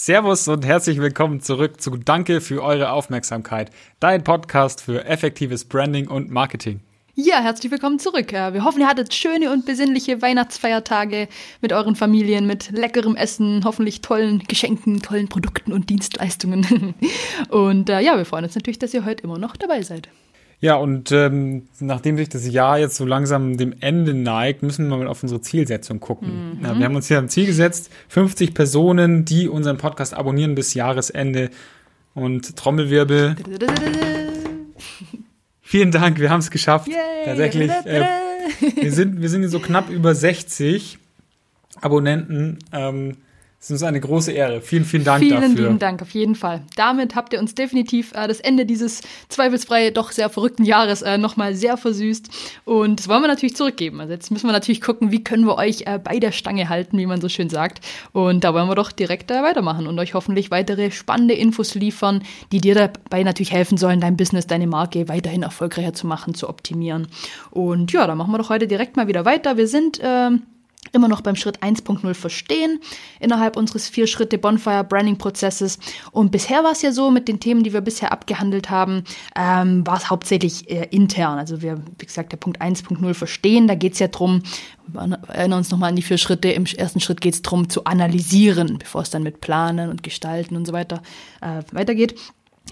Servus und herzlich willkommen zurück zu Danke für eure Aufmerksamkeit, dein Podcast für effektives Branding und Marketing. Ja, herzlich willkommen zurück. Wir hoffen, ihr hattet schöne und besinnliche Weihnachtsfeiertage mit euren Familien, mit leckerem Essen, hoffentlich tollen Geschenken, tollen Produkten und Dienstleistungen. Und äh, ja, wir freuen uns natürlich, dass ihr heute immer noch dabei seid. Ja, und ähm, nachdem sich das Jahr jetzt so langsam dem Ende neigt, müssen wir mal auf unsere Zielsetzung gucken. Mhm. Ja, wir haben uns hier ein Ziel gesetzt, 50 Personen, die unseren Podcast abonnieren bis Jahresende. Und Trommelwirbel. Vielen Dank, wir haben es geschafft. Yay. Tatsächlich. Äh, wir, sind, wir sind so knapp über 60 Abonnenten. Ähm, es ist uns eine große Ehre. Vielen, vielen Dank vielen dafür. Vielen lieben Dank, auf jeden Fall. Damit habt ihr uns definitiv äh, das Ende dieses zweifelsfrei doch sehr verrückten Jahres äh, nochmal sehr versüßt. Und das wollen wir natürlich zurückgeben. Also jetzt müssen wir natürlich gucken, wie können wir euch äh, bei der Stange halten, wie man so schön sagt. Und da wollen wir doch direkt äh, weitermachen und euch hoffentlich weitere spannende Infos liefern, die dir dabei natürlich helfen sollen, dein Business, deine Marke weiterhin erfolgreicher zu machen, zu optimieren. Und ja, da machen wir doch heute direkt mal wieder weiter. Wir sind ähm, immer noch beim Schritt 1.0 verstehen innerhalb unseres vier Schritte Bonfire Branding Prozesses. Und bisher war es ja so mit den Themen, die wir bisher abgehandelt haben, ähm, war es hauptsächlich äh, intern. Also wir, wie gesagt, der Punkt 1.0 verstehen, da geht es ja drum. wir erinnern uns nochmal an die vier Schritte. Im ersten Schritt geht es darum zu analysieren, bevor es dann mit Planen und Gestalten und so weiter äh, weitergeht.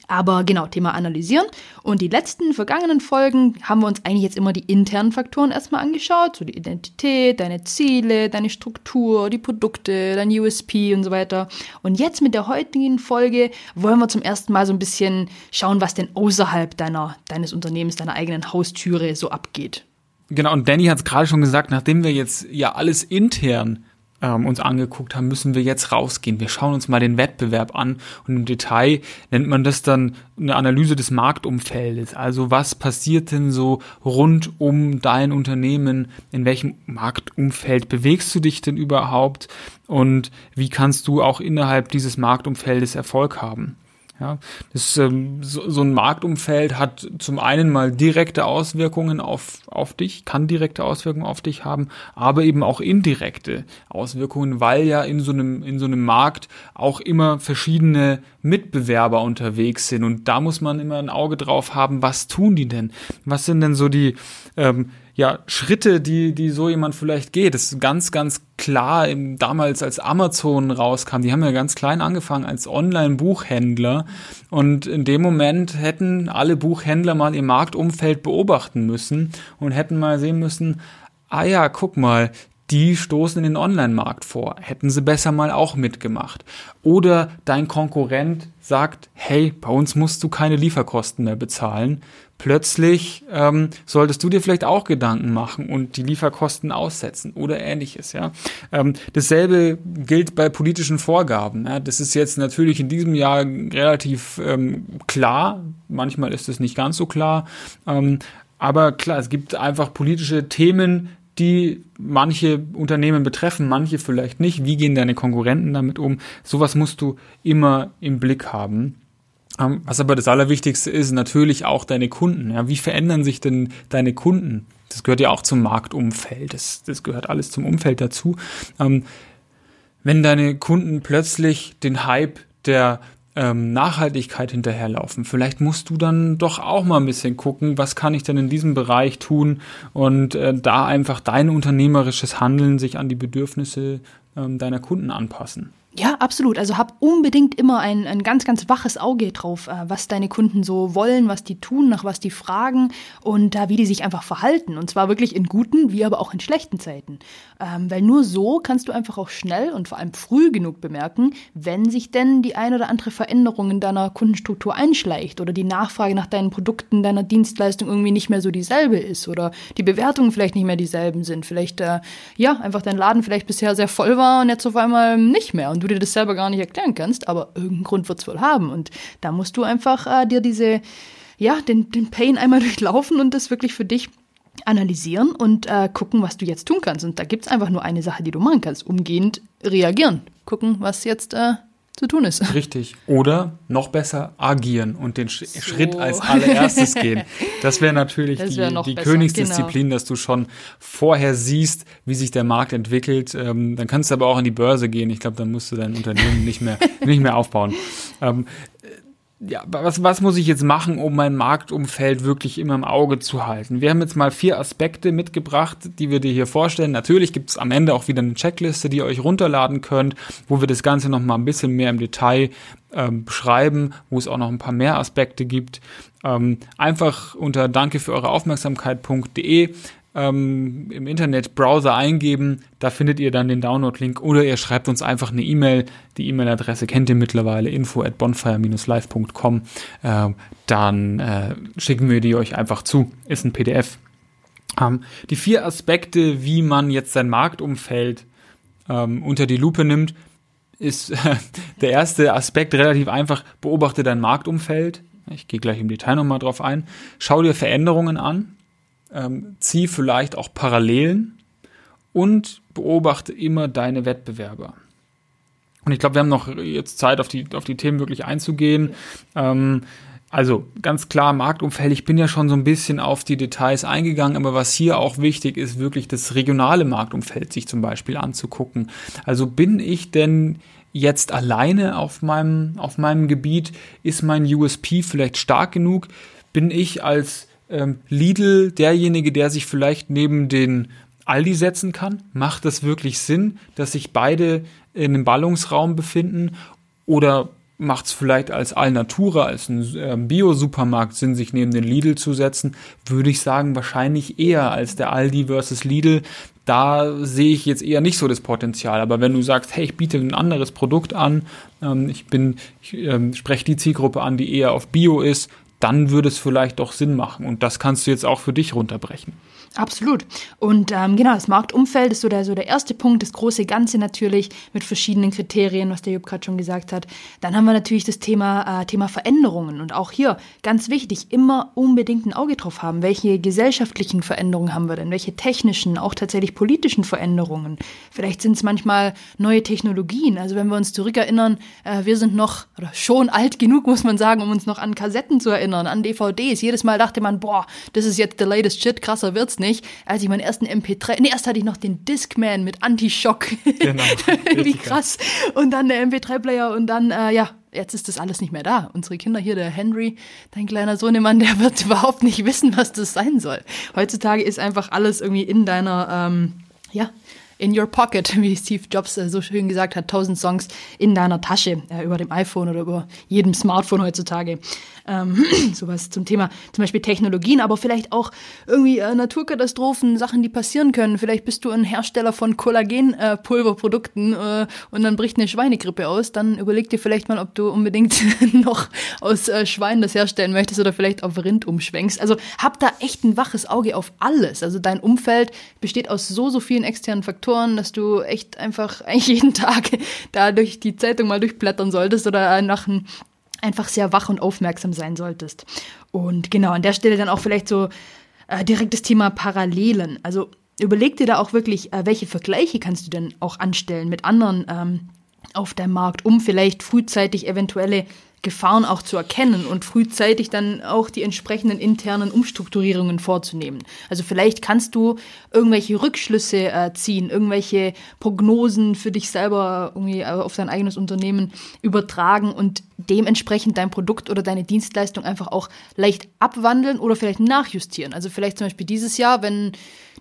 Aber genau, Thema analysieren. Und die letzten vergangenen Folgen haben wir uns eigentlich jetzt immer die internen Faktoren erstmal angeschaut. So die Identität, deine Ziele, deine Struktur, die Produkte, dein USP und so weiter. Und jetzt mit der heutigen Folge wollen wir zum ersten Mal so ein bisschen schauen, was denn außerhalb deiner, deines Unternehmens, deiner eigenen Haustüre so abgeht. Genau, und Danny hat es gerade schon gesagt, nachdem wir jetzt ja alles intern ähm, uns angeguckt haben, müssen wir jetzt rausgehen. Wir schauen uns mal den Wettbewerb an und im Detail nennt man das dann eine Analyse des Marktumfeldes. Also was passiert denn so rund um dein Unternehmen? In welchem Marktumfeld bewegst du dich denn überhaupt? Und wie kannst du auch innerhalb dieses Marktumfeldes Erfolg haben? Ja, das, ähm, so, so ein Marktumfeld hat zum einen mal direkte Auswirkungen auf, auf dich, kann direkte Auswirkungen auf dich haben, aber eben auch indirekte Auswirkungen, weil ja in so einem, in so einem Markt auch immer verschiedene Mitbewerber unterwegs sind. Und da muss man immer ein Auge drauf haben, was tun die denn? Was sind denn so die, ähm, ja, Schritte, die, die so jemand vielleicht geht. Das ist ganz, ganz klar, im, damals als Amazon rauskam, die haben ja ganz klein angefangen als Online-Buchhändler und in dem Moment hätten alle Buchhändler mal ihr Marktumfeld beobachten müssen und hätten mal sehen müssen, ah ja, guck mal, die stoßen in den Online-Markt vor. Hätten sie besser mal auch mitgemacht. Oder dein Konkurrent sagt, hey, bei uns musst du keine Lieferkosten mehr bezahlen. Plötzlich ähm, solltest du dir vielleicht auch Gedanken machen und die Lieferkosten aussetzen oder ähnliches. Ja, ähm, dasselbe gilt bei politischen Vorgaben. Ja? Das ist jetzt natürlich in diesem Jahr relativ ähm, klar. Manchmal ist es nicht ganz so klar. Ähm, aber klar, es gibt einfach politische Themen, die manche Unternehmen betreffen, manche vielleicht nicht. Wie gehen deine Konkurrenten damit um? Sowas musst du immer im Blick haben. Ähm, was aber das Allerwichtigste ist, natürlich auch deine Kunden. Ja, wie verändern sich denn deine Kunden? Das gehört ja auch zum Marktumfeld. Das, das gehört alles zum Umfeld dazu. Ähm, wenn deine Kunden plötzlich den Hype der ähm, Nachhaltigkeit hinterherlaufen. Vielleicht musst du dann doch auch mal ein bisschen gucken, was kann ich denn in diesem Bereich tun und äh, da einfach dein unternehmerisches Handeln sich an die Bedürfnisse ähm, deiner Kunden anpassen. Ja, absolut. Also hab unbedingt immer ein, ein ganz, ganz waches Auge drauf, äh, was deine Kunden so wollen, was die tun, nach was die fragen und äh, wie die sich einfach verhalten. Und zwar wirklich in guten, wie aber auch in schlechten Zeiten. Ähm, weil nur so kannst du einfach auch schnell und vor allem früh genug bemerken, wenn sich denn die ein oder andere Veränderung in deiner Kundenstruktur einschleicht oder die Nachfrage nach deinen Produkten, deiner Dienstleistung irgendwie nicht mehr so dieselbe ist oder die Bewertungen vielleicht nicht mehr dieselben sind. Vielleicht, äh, ja, einfach dein Laden vielleicht bisher sehr voll war und jetzt auf einmal nicht mehr. Und du dir das selber gar nicht erklären kannst, aber irgendeinen Grund wird es wohl haben. Und da musst du einfach äh, dir diese, ja, den, den Pain einmal durchlaufen und das wirklich für dich analysieren und äh, gucken, was du jetzt tun kannst. Und da gibt es einfach nur eine Sache, die du machen kannst. Umgehend reagieren. Gucken, was jetzt äh, zu tun ist. Richtig. Oder noch besser agieren und den so. Schritt als allererstes gehen. Das wäre natürlich das wär die, die Königsdisziplin, genau. dass du schon vorher siehst, wie sich der Markt entwickelt. Ähm, dann kannst du aber auch an die Börse gehen. Ich glaube, dann musst du dein Unternehmen nicht mehr, nicht mehr aufbauen. Ähm, ja, was, was muss ich jetzt machen, um mein Marktumfeld wirklich immer im Auge zu halten? Wir haben jetzt mal vier Aspekte mitgebracht, die wir dir hier vorstellen. Natürlich gibt es am Ende auch wieder eine Checkliste, die ihr euch runterladen könnt, wo wir das Ganze noch mal ein bisschen mehr im Detail ähm, beschreiben, wo es auch noch ein paar mehr Aspekte gibt. Ähm, einfach unter danke für eure Aufmerksamkeit.de ähm, im Internet Browser eingeben, da findet ihr dann den Download-Link oder ihr schreibt uns einfach eine E-Mail. Die E-Mail-Adresse kennt ihr mittlerweile, info at bonfire-live.com. Äh, dann äh, schicken wir die euch einfach zu. Ist ein PDF. Ähm, die vier Aspekte, wie man jetzt sein Marktumfeld ähm, unter die Lupe nimmt, ist äh, der erste Aspekt relativ einfach. Beobachte dein Marktumfeld. Ich gehe gleich im Detail nochmal drauf ein. Schau dir Veränderungen an ähm, zieh vielleicht auch Parallelen und beobachte immer deine Wettbewerber. Und ich glaube, wir haben noch jetzt Zeit, auf die, auf die Themen wirklich einzugehen. Ähm, also ganz klar, Marktumfeld, ich bin ja schon so ein bisschen auf die Details eingegangen, aber was hier auch wichtig ist, wirklich das regionale Marktumfeld sich zum Beispiel anzugucken. Also bin ich denn jetzt alleine auf meinem, auf meinem Gebiet? Ist mein USP vielleicht stark genug? Bin ich als ähm, Lidl derjenige, der sich vielleicht neben den Aldi setzen kann? Macht das wirklich Sinn, dass sich beide in einem Ballungsraum befinden? Oder macht es vielleicht als Alnatura, als ein äh, Bio-Supermarkt Sinn, sich neben den Lidl zu setzen? Würde ich sagen, wahrscheinlich eher als der Aldi versus Lidl. Da sehe ich jetzt eher nicht so das Potenzial. Aber wenn du sagst, hey, ich biete ein anderes Produkt an, ähm, ich bin, ich ähm, spreche die Zielgruppe an, die eher auf Bio ist, dann würde es vielleicht doch Sinn machen. Und das kannst du jetzt auch für dich runterbrechen. Absolut. Und ähm, genau, das Marktumfeld ist so der, so der erste Punkt, das große Ganze natürlich mit verschiedenen Kriterien, was der Jupp gerade schon gesagt hat. Dann haben wir natürlich das Thema, äh, Thema Veränderungen. Und auch hier ganz wichtig, immer unbedingt ein Auge drauf haben. Welche gesellschaftlichen Veränderungen haben wir denn? Welche technischen, auch tatsächlich politischen Veränderungen? Vielleicht sind es manchmal neue Technologien. Also wenn wir uns zurückerinnern, äh, wir sind noch oder schon alt genug, muss man sagen, um uns noch an Kassetten zu erinnern, an DVDs. Jedes Mal dachte man, boah, das ist jetzt the latest shit, krasser wird's nicht nicht, als ich meinen ersten MP3, nee, erst hatte ich noch den Discman mit Anti-Schock. Genau. Wie krass. Und dann der MP3-Player und dann, äh, ja, jetzt ist das alles nicht mehr da. Unsere Kinder hier, der Henry, dein kleiner Sohnemann, der wird überhaupt nicht wissen, was das sein soll. Heutzutage ist einfach alles irgendwie in deiner, ähm, ja, in your pocket, wie Steve Jobs äh, so schön gesagt hat, tausend Songs in deiner Tasche, äh, über dem iPhone oder über jedem Smartphone heutzutage. Ähm, sowas zum Thema zum Beispiel Technologien, aber vielleicht auch irgendwie äh, Naturkatastrophen, Sachen, die passieren können. Vielleicht bist du ein Hersteller von Kollagenpulverprodukten äh, äh, und dann bricht eine Schweinegrippe aus. Dann überleg dir vielleicht mal, ob du unbedingt noch aus äh, Schweinen das herstellen möchtest oder vielleicht auf Rind umschwenkst. Also hab da echt ein waches Auge auf alles. Also dein Umfeld besteht aus so, so vielen externen Faktoren, dass du echt einfach eigentlich jeden Tag da durch die Zeitung mal durchblättern solltest oder nach einem einfach sehr wach und aufmerksam sein solltest. Und genau, an der Stelle dann auch vielleicht so äh, direkt das Thema Parallelen. Also überleg dir da auch wirklich, äh, welche Vergleiche kannst du denn auch anstellen mit anderen ähm, auf deinem Markt, um vielleicht frühzeitig eventuelle Gefahren auch zu erkennen und frühzeitig dann auch die entsprechenden internen Umstrukturierungen vorzunehmen. Also vielleicht kannst du irgendwelche Rückschlüsse äh, ziehen, irgendwelche Prognosen für dich selber irgendwie äh, auf dein eigenes Unternehmen übertragen und dementsprechend dein Produkt oder deine Dienstleistung einfach auch leicht abwandeln oder vielleicht nachjustieren. Also vielleicht zum Beispiel dieses Jahr, wenn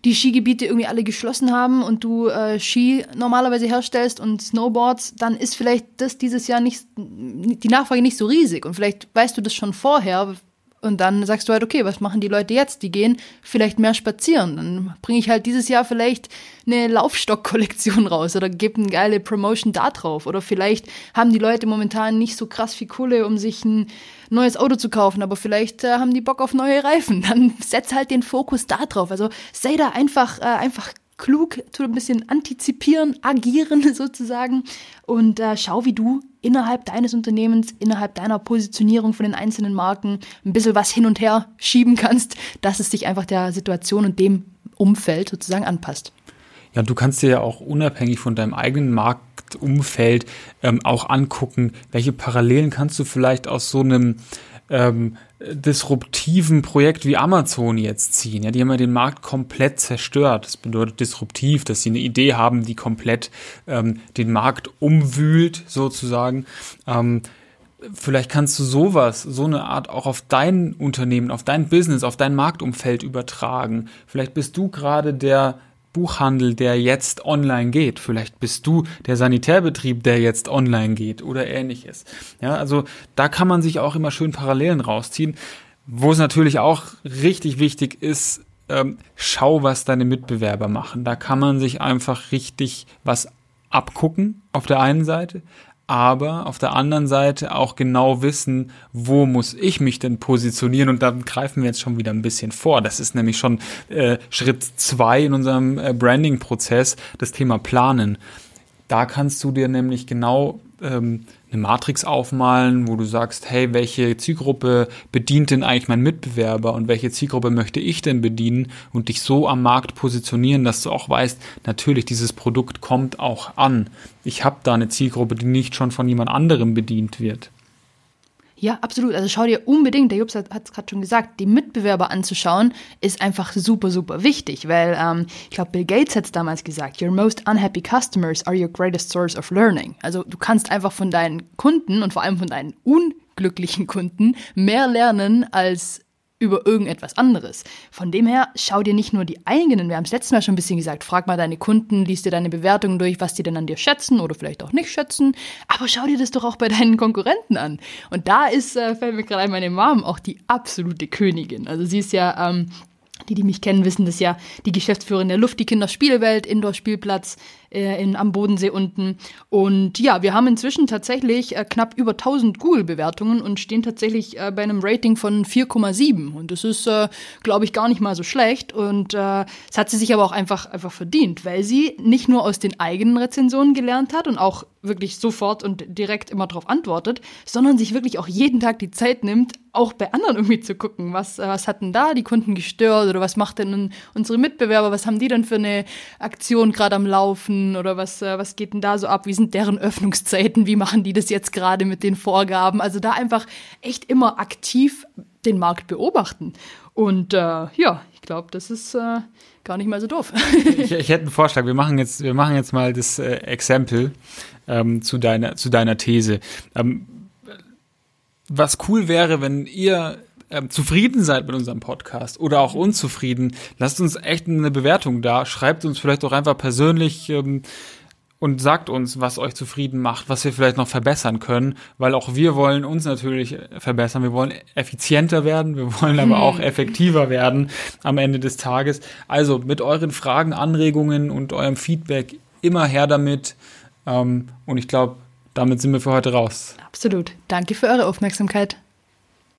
die Skigebiete irgendwie alle geschlossen haben und du äh, Ski normalerweise herstellst und Snowboards, dann ist vielleicht das dieses Jahr nicht, die Nachfrage nicht so riesig. Und vielleicht weißt du das schon vorher, und dann sagst du halt, okay, was machen die Leute jetzt? Die gehen vielleicht mehr spazieren. Dann bringe ich halt dieses Jahr vielleicht eine Laufstock-Kollektion raus oder gebe eine geile Promotion da drauf. Oder vielleicht haben die Leute momentan nicht so krass viel Kohle, um sich ein neues Auto zu kaufen, aber vielleicht äh, haben die Bock auf neue Reifen. Dann setz halt den Fokus da drauf. Also sei da einfach, äh, einfach klug, tu ein bisschen antizipieren, agieren sozusagen und äh, schau, wie du innerhalb deines Unternehmens, innerhalb deiner Positionierung von den einzelnen Marken ein bisschen was hin und her schieben kannst, dass es sich einfach der Situation und dem Umfeld sozusagen anpasst. Ja, du kannst dir ja auch unabhängig von deinem eigenen Markt Marktumfeld ähm, auch angucken, welche Parallelen kannst du vielleicht aus so einem ähm, disruptiven Projekt wie Amazon jetzt ziehen. Ja, die haben ja den Markt komplett zerstört. Das bedeutet disruptiv, dass sie eine Idee haben, die komplett ähm, den Markt umwühlt, sozusagen. Ähm, vielleicht kannst du sowas, so eine Art auch auf dein Unternehmen, auf dein Business, auf dein Marktumfeld übertragen. Vielleicht bist du gerade der Buchhandel, der jetzt online geht. Vielleicht bist du der Sanitärbetrieb, der jetzt online geht oder ähnliches. Ja, also da kann man sich auch immer schön Parallelen rausziehen. Wo es natürlich auch richtig wichtig ist, ähm, schau, was deine Mitbewerber machen. Da kann man sich einfach richtig was abgucken auf der einen Seite, aber auf der anderen Seite auch genau wissen, wo muss ich mich denn positionieren und dann greifen wir jetzt schon wieder ein bisschen vor. Das ist nämlich schon äh, Schritt zwei in unserem äh, Branding-Prozess, das Thema Planen. Da kannst du dir nämlich genau ähm, eine Matrix aufmalen, wo du sagst, hey, welche Zielgruppe bedient denn eigentlich mein Mitbewerber und welche Zielgruppe möchte ich denn bedienen und dich so am Markt positionieren, dass du auch weißt, natürlich, dieses Produkt kommt auch an. Ich habe da eine Zielgruppe, die nicht schon von jemand anderem bedient wird. Ja, absolut. Also schau dir unbedingt, der Jobs hat es gerade schon gesagt, die Mitbewerber anzuschauen, ist einfach super, super wichtig, weil ähm, ich glaube, Bill Gates hat es damals gesagt, your most unhappy customers are your greatest source of learning. Also du kannst einfach von deinen Kunden und vor allem von deinen unglücklichen Kunden mehr lernen als über irgendetwas anderes. Von dem her, schau dir nicht nur die eigenen, wir haben es letztes Mal schon ein bisschen gesagt, frag mal deine Kunden, liest dir deine Bewertungen durch, was die denn an dir schätzen oder vielleicht auch nicht schätzen, aber schau dir das doch auch bei deinen Konkurrenten an. Und da ist, äh, fällt mir gerade ein, meine Mom auch die absolute Königin. Also sie ist ja, ähm, die, die mich kennen, wissen das ja, die Geschäftsführerin der Luft, die Kinderspielwelt, Indoor-Spielplatz, äh, in, am Bodensee unten. Und ja, wir haben inzwischen tatsächlich äh, knapp über 1000 Google-Bewertungen und stehen tatsächlich äh, bei einem Rating von 4,7. Und das ist, äh, glaube ich, gar nicht mal so schlecht. Und äh, das hat sie sich aber auch einfach, einfach verdient, weil sie nicht nur aus den eigenen Rezensionen gelernt hat und auch wirklich sofort und direkt immer darauf antwortet, sondern sich wirklich auch jeden Tag die Zeit nimmt, auch bei anderen irgendwie zu gucken, was, äh, was hat denn da die Kunden gestört oder was macht denn unsere Mitbewerber, was haben die denn für eine Aktion gerade am Laufen oder was, äh, was geht denn da so ab? Wie sind deren Öffnungszeiten? Wie machen die das jetzt gerade mit den Vorgaben? Also da einfach echt immer aktiv den Markt beobachten. Und äh, ja, ich glaube, das ist äh, gar nicht mal so doof. ich, ich, hätte einen Vorschlag. Wir machen jetzt, wir machen jetzt mal das äh, Exempel ähm, zu, deiner, zu deiner These. Ähm, was cool wäre, wenn ihr ähm, zufrieden seid mit unserem Podcast oder auch unzufrieden, lasst uns echt eine Bewertung da. Schreibt uns vielleicht auch einfach persönlich ähm, und sagt uns, was euch zufrieden macht, was wir vielleicht noch verbessern können, weil auch wir wollen uns natürlich verbessern. Wir wollen effizienter werden, wir wollen aber auch hm. effektiver werden am Ende des Tages. Also mit euren Fragen, Anregungen und eurem Feedback immer her damit. Ähm, und ich glaube, damit sind wir für heute raus. Absolut. Danke für eure Aufmerksamkeit.